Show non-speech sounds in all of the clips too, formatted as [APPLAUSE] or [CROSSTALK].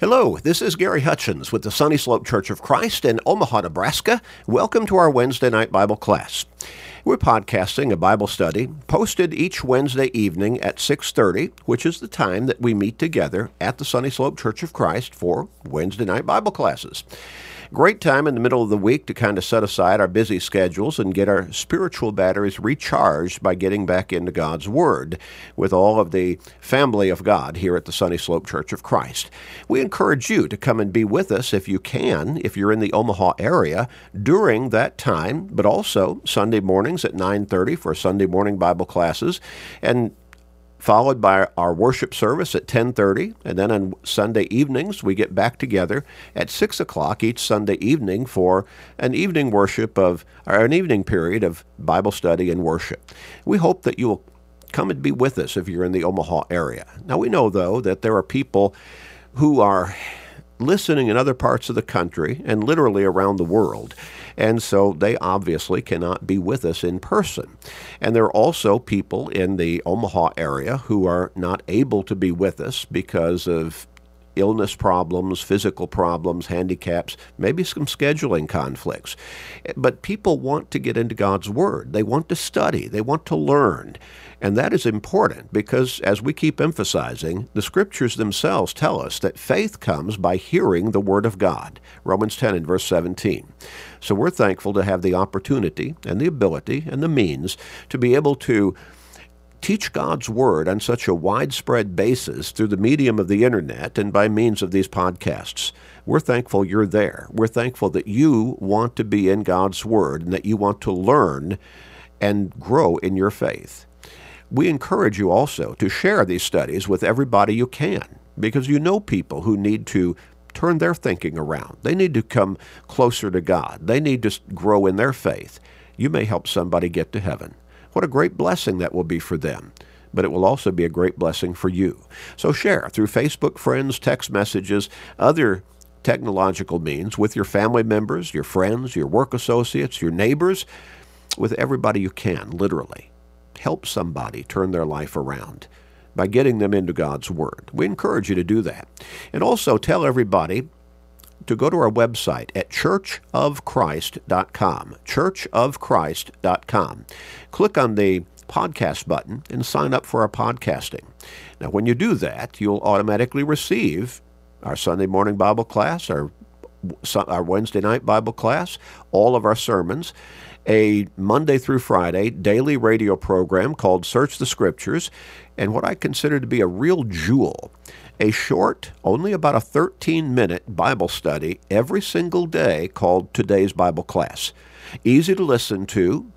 Hello, this is Gary Hutchins with the Sunny Slope Church of Christ in Omaha, Nebraska. Welcome to our Wednesday night Bible class. We're podcasting a Bible study posted each Wednesday evening at 6:30, which is the time that we meet together at the Sunny Slope Church of Christ for Wednesday night Bible classes. Great time in the middle of the week to kind of set aside our busy schedules and get our spiritual batteries recharged by getting back into God's Word with all of the family of God here at the Sunny Slope Church of Christ. We encourage you to come and be with us if you can, if you're in the Omaha area during that time, but also Sunday mornings at 9:30 for Sunday morning Bible classes and followed by our worship service at 10.30 and then on sunday evenings we get back together at 6 o'clock each sunday evening for an evening worship of or an evening period of bible study and worship. We hope that you will come and be with us if you're in the omaha area. Now we know though that there are people who are listening in other parts of the country and literally around the world. And so they obviously cannot be with us in person. And there are also people in the Omaha area who are not able to be with us because of illness problems, physical problems, handicaps, maybe some scheduling conflicts. But people want to get into God's Word. They want to study, they want to learn. And that is important because, as we keep emphasizing, the Scriptures themselves tell us that faith comes by hearing the Word of God. Romans 10 and verse 17. So we're thankful to have the opportunity and the ability and the means to be able to teach God's Word on such a widespread basis through the medium of the internet and by means of these podcasts. We're thankful you're there. We're thankful that you want to be in God's Word and that you want to learn and grow in your faith. We encourage you also to share these studies with everybody you can because you know people who need to turn their thinking around. They need to come closer to God. They need to grow in their faith. You may help somebody get to heaven. What a great blessing that will be for them. But it will also be a great blessing for you. So share through Facebook friends, text messages, other technological means with your family members, your friends, your work associates, your neighbors, with everybody you can, literally. Help somebody turn their life around by getting them into God's Word. We encourage you to do that. And also tell everybody to go to our website at churchofchrist.com. Churchofchrist.com. Click on the podcast button and sign up for our podcasting. Now, when you do that, you'll automatically receive our Sunday morning Bible class, our, our Wednesday night Bible class, all of our sermons, a Monday through Friday daily radio program called Search the Scriptures, and what I consider to be a real jewel a short, only about a 13 minute Bible study every single day called Today's Bible Class. Easy to listen to,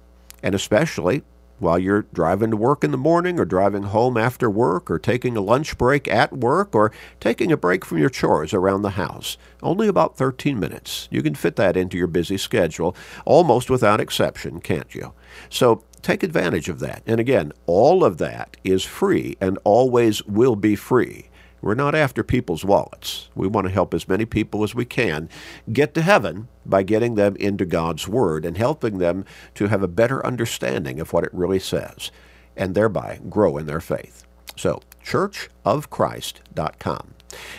and especially while you're driving to work in the morning or driving home after work or taking a lunch break at work or taking a break from your chores around the house. Only about 13 minutes. You can fit that into your busy schedule almost without exception, can't you? So take advantage of that. And again, all of that is free and always will be free. We're not after people's wallets. We want to help as many people as we can get to heaven by getting them into God's Word and helping them to have a better understanding of what it really says and thereby grow in their faith. So, churchofchrist.com.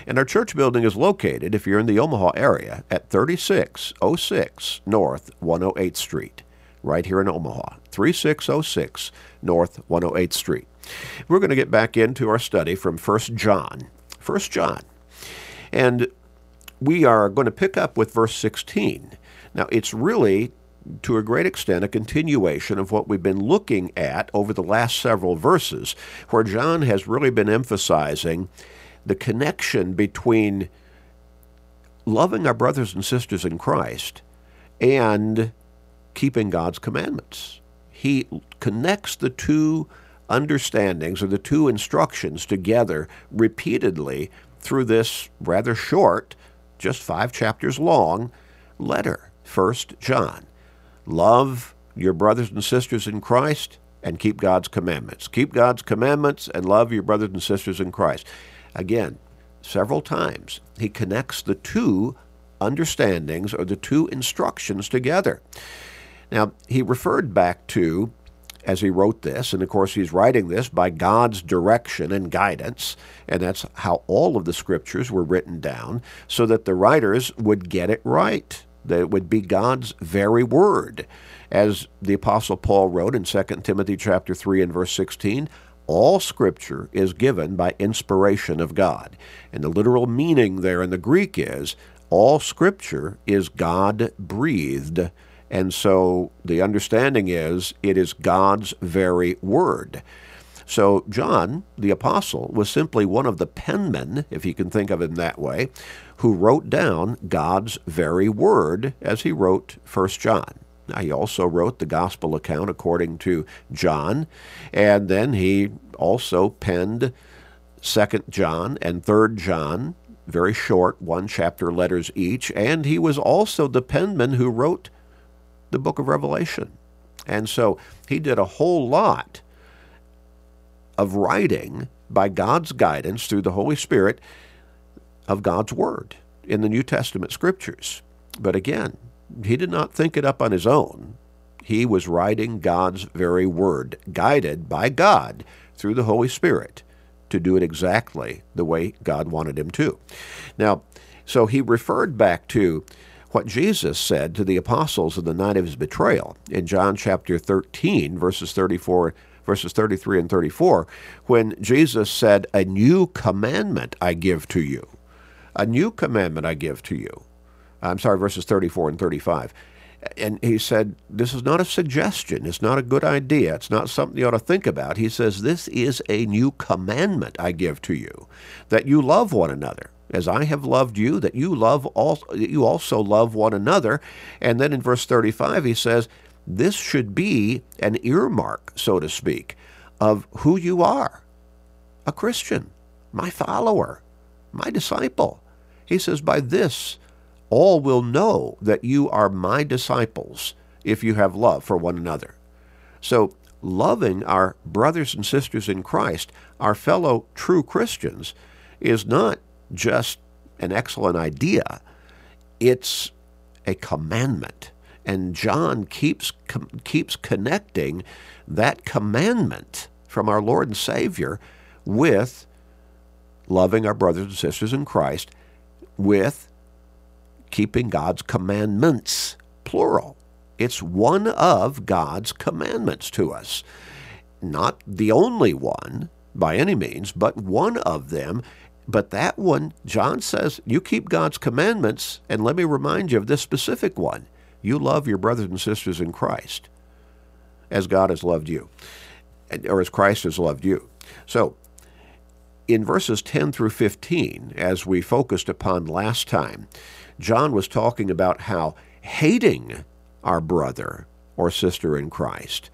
And our church building is located, if you're in the Omaha area, at 3606 North 108th Street, right here in Omaha. 3606 North 108th Street. We're going to get back into our study from 1 John. 1 John. And we are going to pick up with verse 16. Now, it's really, to a great extent, a continuation of what we've been looking at over the last several verses, where John has really been emphasizing the connection between loving our brothers and sisters in Christ and keeping God's commandments. He connects the two understandings or the two instructions together repeatedly through this rather short, just five chapters long letter, First John. Love your brothers and sisters in Christ and keep God's commandments. Keep God's commandments and love your brothers and sisters in Christ. Again, several times he connects the two understandings or the two instructions together. Now, he referred back to as he wrote this. And of course, he's writing this by God's direction and guidance. And that's how all of the scriptures were written down so that the writers would get it right, that it would be God's very word. As the apostle Paul wrote in 2 Timothy chapter 3 and verse 16, all scripture is given by inspiration of God. And the literal meaning there in the Greek is all scripture is God breathed and so the understanding is it is God's very word. So John, the apostle, was simply one of the penmen, if you can think of him that way, who wrote down God's very word as he wrote 1 John. Now, he also wrote the gospel account according to John, and then he also penned 2 John and 3 John, very short, one chapter letters each, and he was also the penman who wrote the book of Revelation. And so he did a whole lot of writing by God's guidance through the Holy Spirit of God's Word in the New Testament scriptures. But again, he did not think it up on his own. He was writing God's very Word, guided by God through the Holy Spirit to do it exactly the way God wanted him to. Now, so he referred back to what Jesus said to the apostles in the night of his betrayal in John chapter 13, verses 34 verses 33 and 34, when Jesus said, A new commandment I give to you. A new commandment I give to you. I'm sorry, verses 34 and 35. And he said, This is not a suggestion. It's not a good idea. It's not something you ought to think about. He says, This is a new commandment I give to you, that you love one another as I have loved you, that you love also, that you also love one another. And then in verse 35, he says, this should be an earmark, so to speak, of who you are a Christian, my follower, my disciple. He says, By this all will know that you are my disciples if you have love for one another. So, loving our brothers and sisters in Christ, our fellow true Christians, is not just an excellent idea, it's a commandment. And John keeps com- keeps connecting that commandment from our Lord and Savior with loving our brothers and sisters in Christ with keeping God's commandments plural. It's one of God's commandments to us. Not the only one by any means, but one of them but that one, John says, you keep God's commandments, and let me remind you of this specific one. You love your brothers and sisters in Christ as God has loved you, or as Christ has loved you. So, in verses 10 through 15, as we focused upon last time, John was talking about how hating our brother or sister in Christ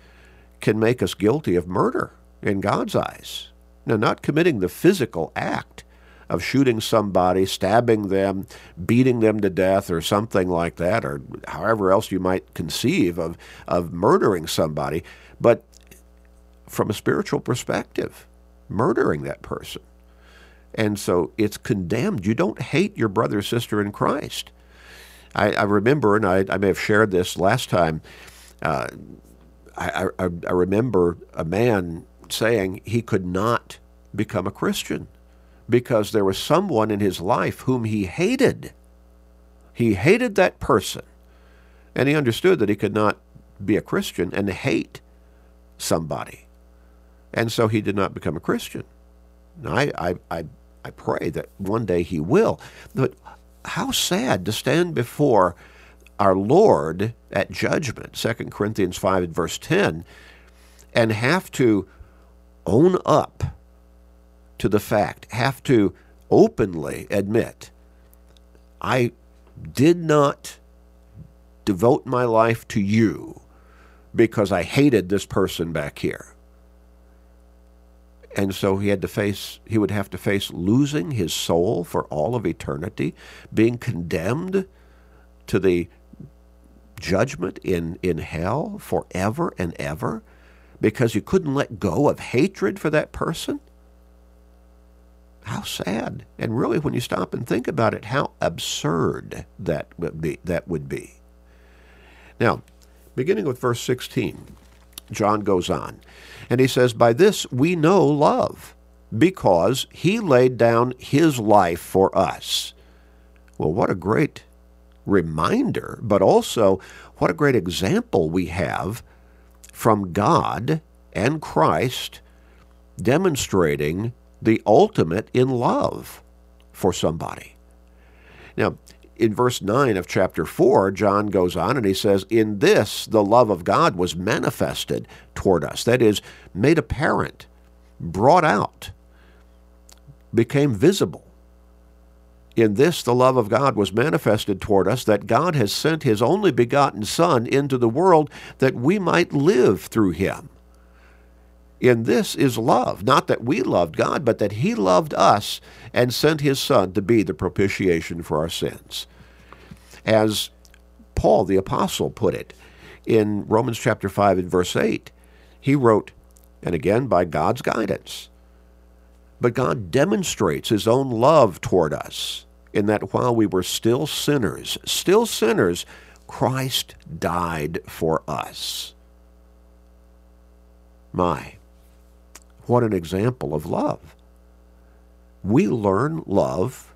can make us guilty of murder in God's eyes. Now, not committing the physical act, of shooting somebody, stabbing them, beating them to death, or something like that, or however else you might conceive of, of murdering somebody, but from a spiritual perspective, murdering that person. And so it's condemned. You don't hate your brother or sister in Christ. I, I remember, and I, I, may have shared this last time, uh, I, I, I remember a man saying he could not become a Christian because there was someone in his life whom he hated. He hated that person. And he understood that he could not be a Christian and hate somebody. And so he did not become a Christian. I, I, I, I pray that one day he will. But how sad to stand before our Lord at judgment, 2 Corinthians 5 and verse 10, and have to own up to the fact, have to openly admit, I did not devote my life to you because I hated this person back here. And so he had to face, he would have to face losing his soul for all of eternity, being condemned to the judgment in, in hell forever and ever because you couldn't let go of hatred for that person. How sad. And really, when you stop and think about it, how absurd that would be. That would be. Now, beginning with verse 16, John goes on, and he says, By this we know love, because he laid down his life for us. Well, what a great reminder, but also what a great example we have from God and Christ demonstrating the ultimate in love for somebody. Now, in verse 9 of chapter 4, John goes on and he says, In this the love of God was manifested toward us. That is, made apparent, brought out, became visible. In this the love of God was manifested toward us, that God has sent his only begotten Son into the world that we might live through him. In this is love, not that we loved God, but that He loved us and sent His Son to be the propitiation for our sins. As Paul the Apostle put it in Romans chapter 5 and verse 8, he wrote, and again by God's guidance, but God demonstrates His own love toward us in that while we were still sinners, still sinners, Christ died for us. My, what an example of love. We learn love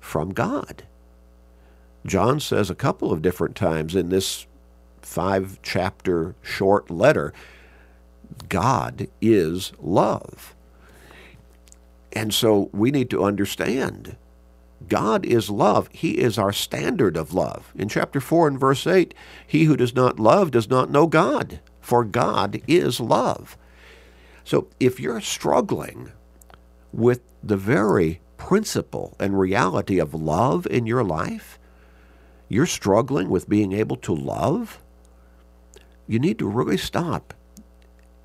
from God. John says a couple of different times in this five chapter short letter God is love. And so we need to understand God is love. He is our standard of love. In chapter 4 and verse 8, he who does not love does not know God, for God is love. So if you're struggling with the very principle and reality of love in your life, you're struggling with being able to love, you need to really stop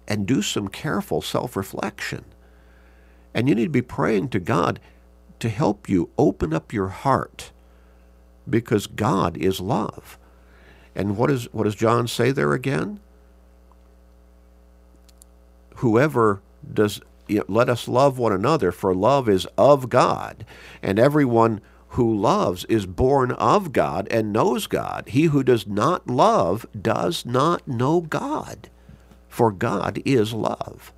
and do some careful self reflection. And you need to be praying to God to help you open up your heart because God is love. And what, is, what does John say there again? Whoever does you know, let us love one another for love is of God. And everyone who loves is born of God and knows God. He who does not love does not know God for God is love.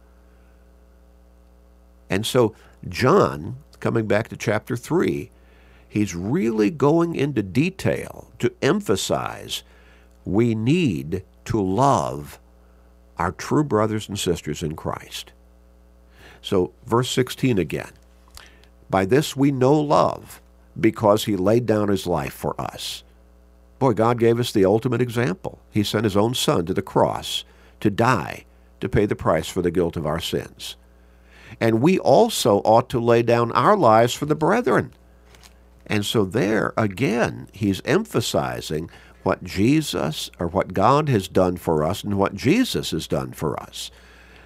And so John coming back to chapter 3 he's really going into detail to emphasize we need to love our true brothers and sisters in Christ. So, verse 16 again. By this we know love, because he laid down his life for us. Boy, God gave us the ultimate example. He sent his own son to the cross to die, to pay the price for the guilt of our sins. And we also ought to lay down our lives for the brethren. And so, there again, he's emphasizing what Jesus or what God has done for us and what Jesus has done for us.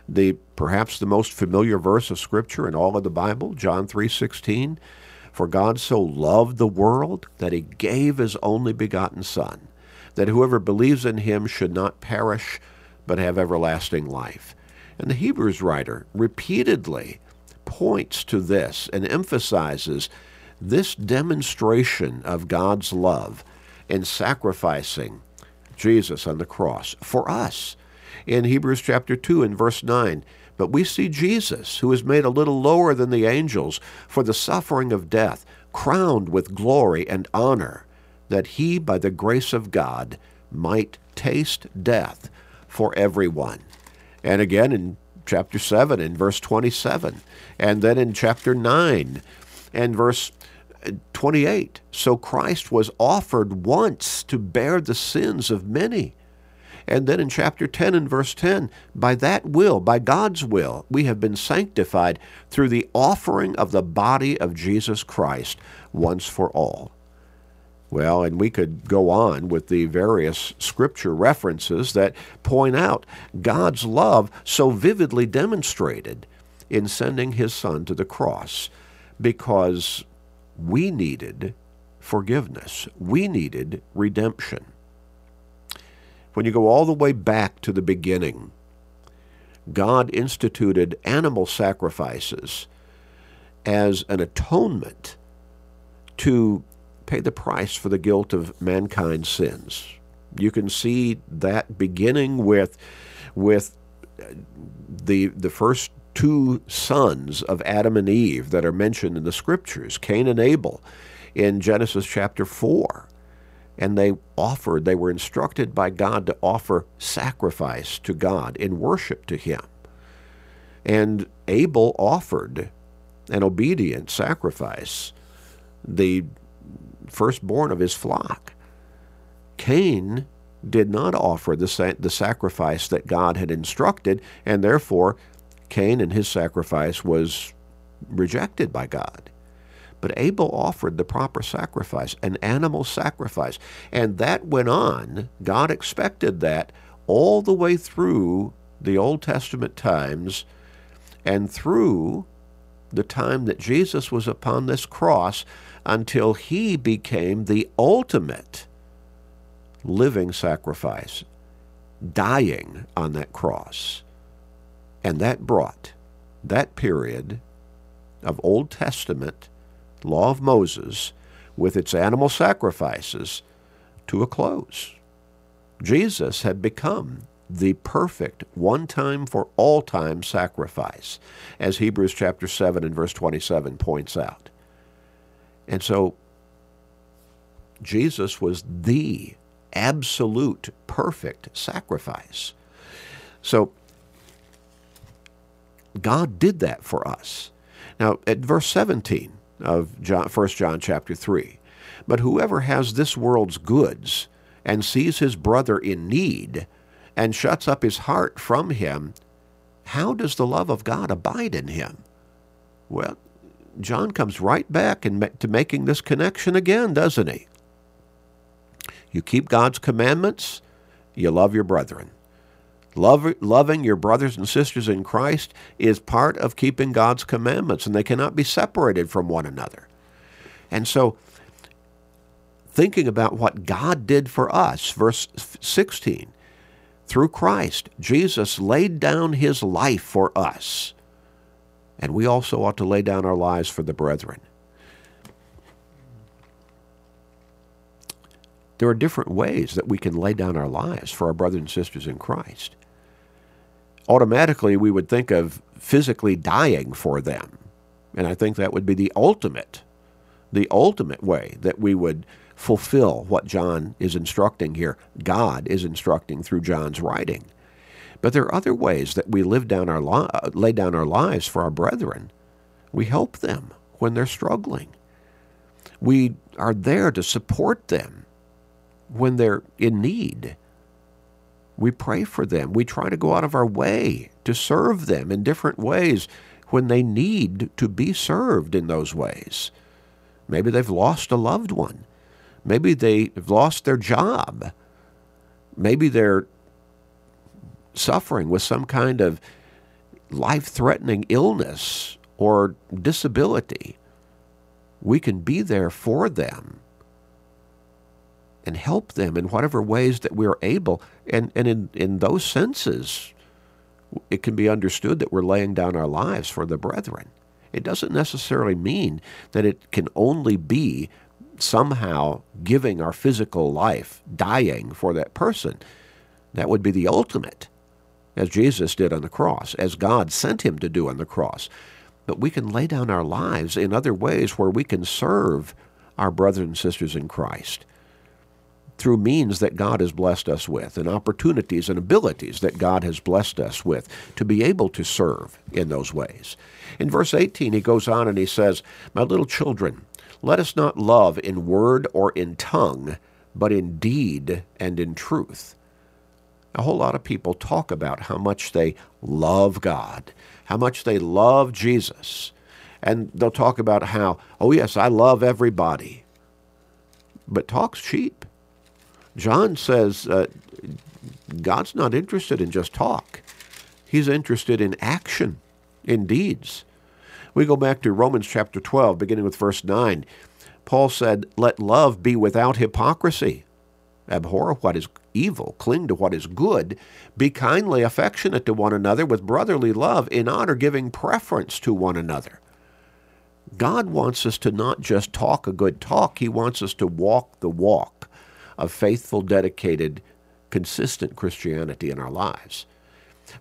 The perhaps the most familiar verse of scripture in all of the Bible, John 3:16, for God so loved the world that he gave his only begotten son, that whoever believes in him should not perish but have everlasting life. And the Hebrews writer repeatedly points to this and emphasizes this demonstration of God's love in sacrificing Jesus on the cross for us. In Hebrews chapter 2 and verse 9, but we see Jesus, who is made a little lower than the angels for the suffering of death, crowned with glory and honor, that he, by the grace of God, might taste death for everyone. And again in chapter 7 and verse 27, and then in chapter 9 and verse 28. So Christ was offered once to bear the sins of many. And then in chapter 10 and verse 10, by that will, by God's will, we have been sanctified through the offering of the body of Jesus Christ once for all. Well, and we could go on with the various scripture references that point out God's love so vividly demonstrated in sending his son to the cross because we needed forgiveness. We needed redemption. When you go all the way back to the beginning, God instituted animal sacrifices as an atonement to pay the price for the guilt of mankind's sins. You can see that beginning with with the the first two sons of Adam and Eve that are mentioned in the scriptures, Cain and Abel, in Genesis chapter 4. And they offered, they were instructed by God to offer sacrifice to God in worship to Him. And Abel offered an obedient sacrifice, the firstborn of his flock. Cain did not offer the, the sacrifice that God had instructed, and therefore Cain and his sacrifice was rejected by God. But Abel offered the proper sacrifice, an animal sacrifice. And that went on. God expected that all the way through the Old Testament times and through the time that Jesus was upon this cross until he became the ultimate living sacrifice, dying on that cross. And that brought that period of Old Testament law of Moses with its animal sacrifices to a close. Jesus had become the perfect one time for all time sacrifice, as Hebrews chapter 7 and verse 27 points out. And so Jesus was the absolute perfect sacrifice. So God did that for us. Now, at verse 17 of John, 1 John chapter 3, but whoever has this world's goods and sees his brother in need and shuts up his heart from him, how does the love of God abide in him? Well, John comes right back in, to making this connection again, doesn't he? You keep God's commandments, you love your brethren. Love, loving your brothers and sisters in Christ is part of keeping God's commandments, and they cannot be separated from one another. And so, thinking about what God did for us, verse 16, through Christ, Jesus laid down his life for us, and we also ought to lay down our lives for the brethren. There are different ways that we can lay down our lives for our brothers and sisters in Christ. Automatically, we would think of physically dying for them. And I think that would be the ultimate, the ultimate way that we would fulfill what John is instructing here. God is instructing through John's writing. But there are other ways that we live down our li- lay down our lives for our brethren. We help them when they're struggling. We are there to support them when they're in need. We pray for them. We try to go out of our way to serve them in different ways when they need to be served in those ways. Maybe they've lost a loved one. Maybe they've lost their job. Maybe they're suffering with some kind of life threatening illness or disability. We can be there for them and help them in whatever ways that we are able. And, and in, in those senses, it can be understood that we're laying down our lives for the brethren. It doesn't necessarily mean that it can only be somehow giving our physical life, dying for that person. That would be the ultimate, as Jesus did on the cross, as God sent him to do on the cross. But we can lay down our lives in other ways where we can serve our brothers and sisters in Christ through means that God has blessed us with and opportunities and abilities that God has blessed us with to be able to serve in those ways. In verse 18, he goes on and he says, My little children, let us not love in word or in tongue, but in deed and in truth. A whole lot of people talk about how much they love God, how much they love Jesus. And they'll talk about how, oh, yes, I love everybody. But talk's cheap. John says uh, God's not interested in just talk, He's interested in action, in deeds. We go back to Romans chapter 12, beginning with verse 9. Paul said, Let love be without hypocrisy. Abhor what is evil, cling to what is good, be kindly affectionate to one another with brotherly love, in honor giving preference to one another. God wants us to not just talk a good talk, He wants us to walk the walk of faithful, dedicated, consistent Christianity in our lives.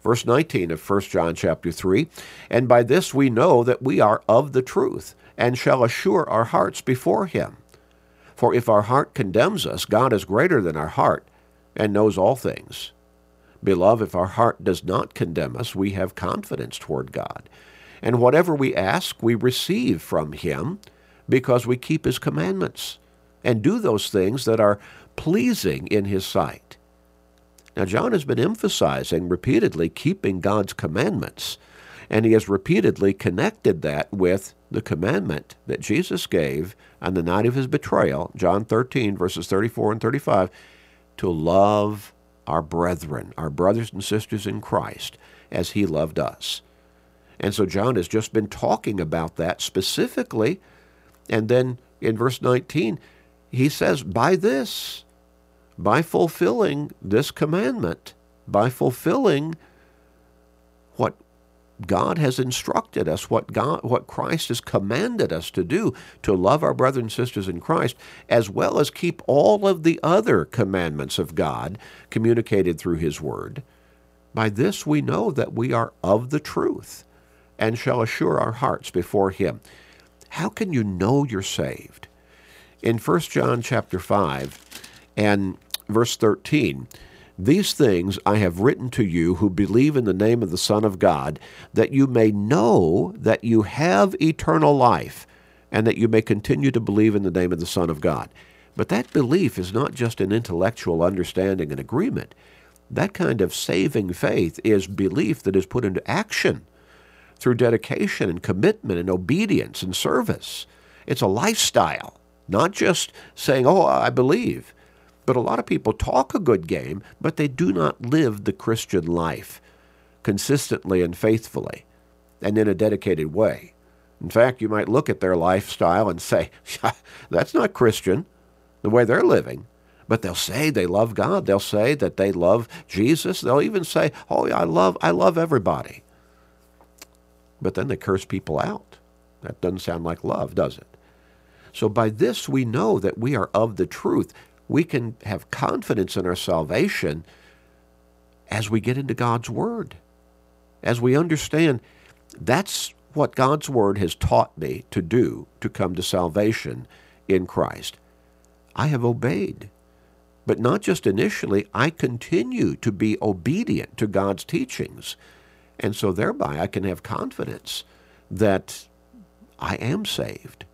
Verse 19 of 1 John chapter 3, and by this we know that we are of the truth, and shall assure our hearts before him. For if our heart condemns us, God is greater than our heart, and knows all things. Beloved, if our heart does not condemn us, we have confidence toward God. And whatever we ask, we receive from him, because we keep his commandments, and do those things that are pleasing in his sight. Now, John has been emphasizing repeatedly keeping God's commandments, and he has repeatedly connected that with the commandment that Jesus gave on the night of his betrayal, John 13, verses 34 and 35, to love our brethren, our brothers and sisters in Christ, as he loved us. And so John has just been talking about that specifically. And then in verse 19, he says, By this, by fulfilling this commandment, by fulfilling what God has instructed us, what God, what Christ has commanded us to do, to love our brothers and sisters in Christ, as well as keep all of the other commandments of God communicated through His Word. By this we know that we are of the truth, and shall assure our hearts before Him. How can you know you're saved? In 1 John chapter 5, and verse 13. These things I have written to you who believe in the name of the Son of God, that you may know that you have eternal life, and that you may continue to believe in the name of the Son of God. But that belief is not just an intellectual understanding and agreement. That kind of saving faith is belief that is put into action through dedication and commitment and obedience and service. It's a lifestyle, not just saying, Oh, I believe. But a lot of people talk a good game, but they do not live the Christian life consistently and faithfully and in a dedicated way. In fact, you might look at their lifestyle and say, [LAUGHS] that's not Christian, the way they're living. But they'll say they love God. They'll say that they love Jesus. They'll even say, oh, I love, I love everybody. But then they curse people out. That doesn't sound like love, does it? So by this we know that we are of the truth we can have confidence in our salvation as we get into God's Word. As we understand that's what God's Word has taught me to do to come to salvation in Christ. I have obeyed. But not just initially, I continue to be obedient to God's teachings. And so thereby I can have confidence that I am saved.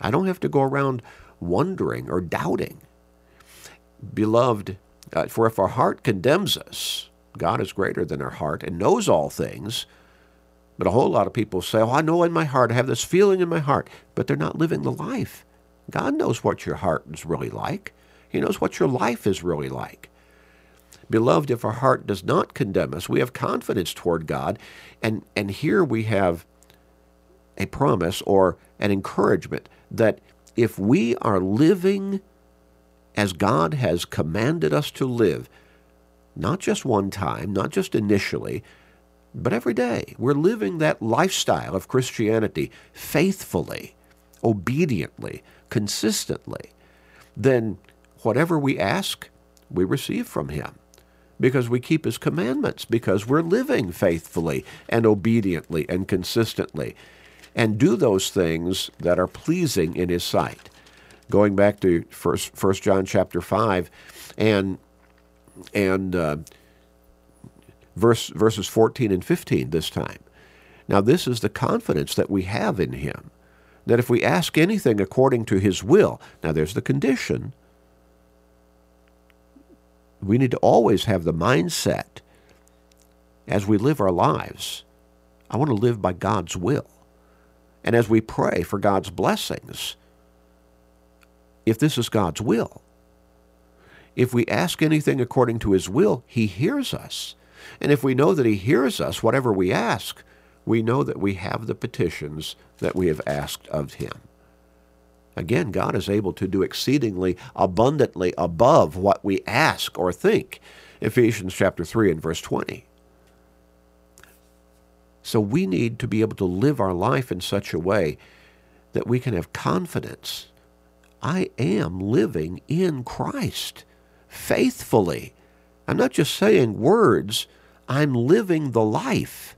I don't have to go around wondering or doubting. Beloved, uh, for if our heart condemns us, God is greater than our heart and knows all things. But a whole lot of people say, Oh, I know in my heart, I have this feeling in my heart, but they're not living the life. God knows what your heart is really like, He knows what your life is really like. Beloved, if our heart does not condemn us, we have confidence toward God. And, and here we have a promise or an encouragement that if we are living as God has commanded us to live, not just one time, not just initially, but every day. We're living that lifestyle of Christianity faithfully, obediently, consistently. Then whatever we ask, we receive from Him because we keep His commandments, because we're living faithfully and obediently and consistently, and do those things that are pleasing in His sight going back to first First John chapter five, and and uh, verse verses fourteen and fifteen this time. Now this is the confidence that we have in Him, that if we ask anything according to His will, now there's the condition. We need to always have the mindset as we live our lives. I want to live by God's will. And as we pray for God's blessings, if this is God's will. If we ask anything according to his will, he hears us. And if we know that he hears us, whatever we ask, we know that we have the petitions that we have asked of him. Again, God is able to do exceedingly abundantly above what we ask or think. Ephesians chapter 3 and verse 20. So we need to be able to live our life in such a way that we can have confidence I am living in Christ faithfully. I'm not just saying words, I'm living the life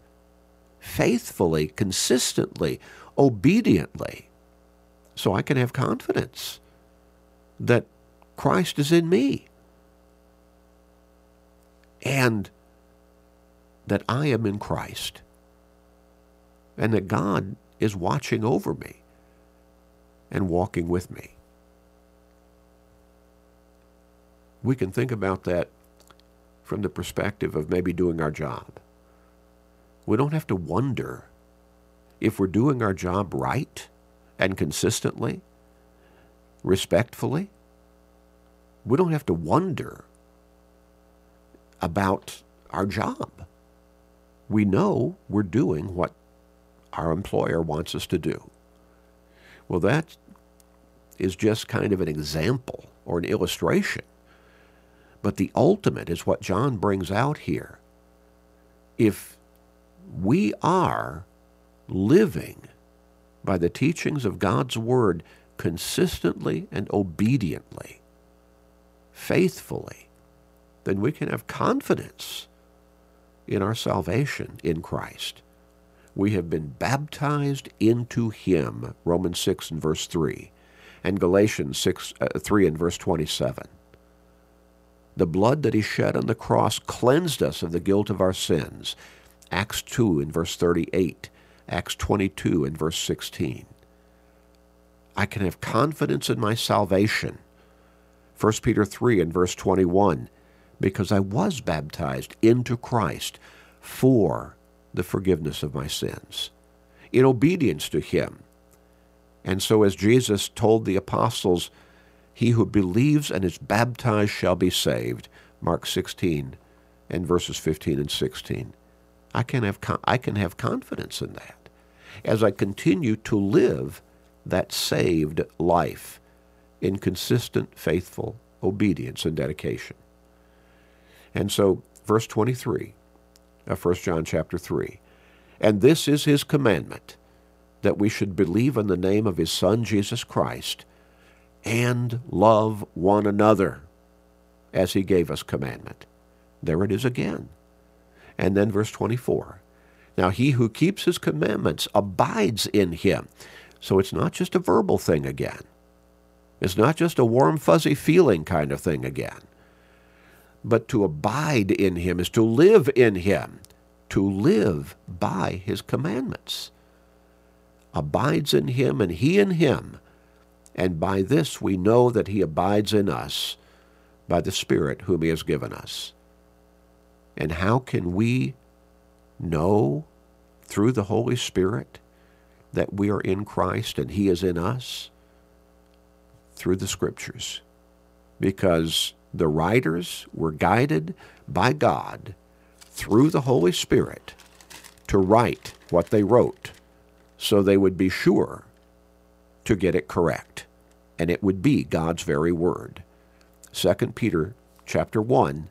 faithfully, consistently, obediently. So I can have confidence that Christ is in me and that I am in Christ and that God is watching over me and walking with me. We can think about that from the perspective of maybe doing our job. We don't have to wonder if we're doing our job right and consistently, respectfully. We don't have to wonder about our job. We know we're doing what our employer wants us to do. Well, that is just kind of an example or an illustration. But the ultimate is what John brings out here. If we are living by the teachings of God's Word consistently and obediently, faithfully, then we can have confidence in our salvation in Christ. We have been baptized into Him, Romans 6 and verse 3, and Galatians 6, uh, 3 and verse 27. The blood that He shed on the cross cleansed us of the guilt of our sins, Acts 2 and verse 38, Acts 22 and verse 16. I can have confidence in my salvation, 1 Peter 3 and verse 21, because I was baptized into Christ for the forgiveness of my sins, in obedience to him. And so, as Jesus told the apostles, he who believes and is baptized shall be saved, Mark 16 and verses 15 and 16. I can have, I can have confidence in that as I continue to live that saved life in consistent, faithful obedience and dedication. And so, verse 23 of 1 John chapter 3. And this is his commandment, that we should believe in the name of his Son, Jesus Christ, and love one another as he gave us commandment. There it is again. And then verse 24. Now he who keeps his commandments abides in him. So it's not just a verbal thing again. It's not just a warm, fuzzy feeling kind of thing again but to abide in him is to live in him, to live by his commandments. Abides in him and he in him. And by this we know that he abides in us by the Spirit whom he has given us. And how can we know through the Holy Spirit that we are in Christ and he is in us? Through the Scriptures. Because the writers were guided by God through the Holy Spirit to write what they wrote so they would be sure to get it correct and it would be God's very word. 2 Peter chapter 1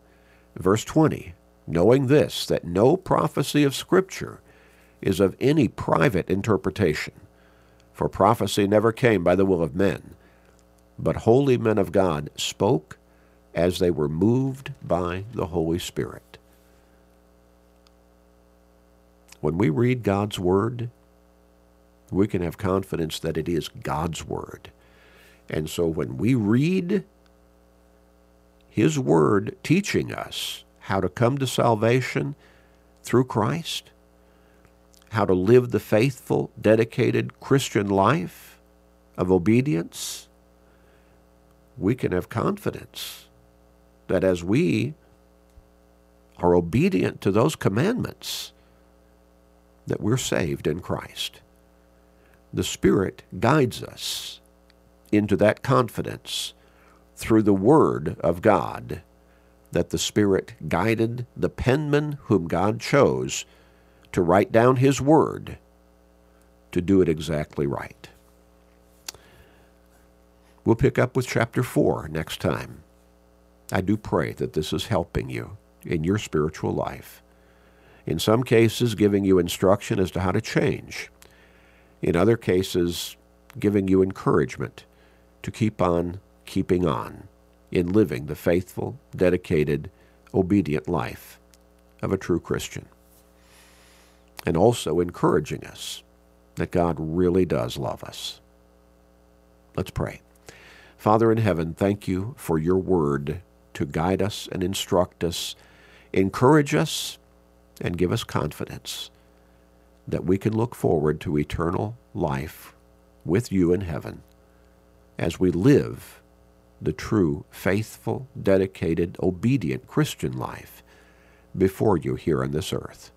verse 20 knowing this that no prophecy of scripture is of any private interpretation for prophecy never came by the will of men but holy men of God spoke as they were moved by the Holy Spirit. When we read God's Word, we can have confidence that it is God's Word. And so when we read His Word teaching us how to come to salvation through Christ, how to live the faithful, dedicated Christian life of obedience, we can have confidence that as we are obedient to those commandments, that we're saved in Christ. The Spirit guides us into that confidence through the Word of God that the Spirit guided the penman whom God chose to write down His Word to do it exactly right. We'll pick up with chapter 4 next time. I do pray that this is helping you in your spiritual life. In some cases, giving you instruction as to how to change. In other cases, giving you encouragement to keep on keeping on in living the faithful, dedicated, obedient life of a true Christian. And also encouraging us that God really does love us. Let's pray. Father in heaven, thank you for your word to guide us and instruct us, encourage us, and give us confidence that we can look forward to eternal life with you in heaven as we live the true, faithful, dedicated, obedient Christian life before you here on this earth.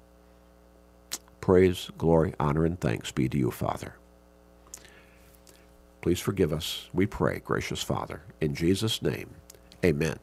Praise, glory, honor, and thanks be to you, Father. Please forgive us, we pray, gracious Father. In Jesus' name, amen.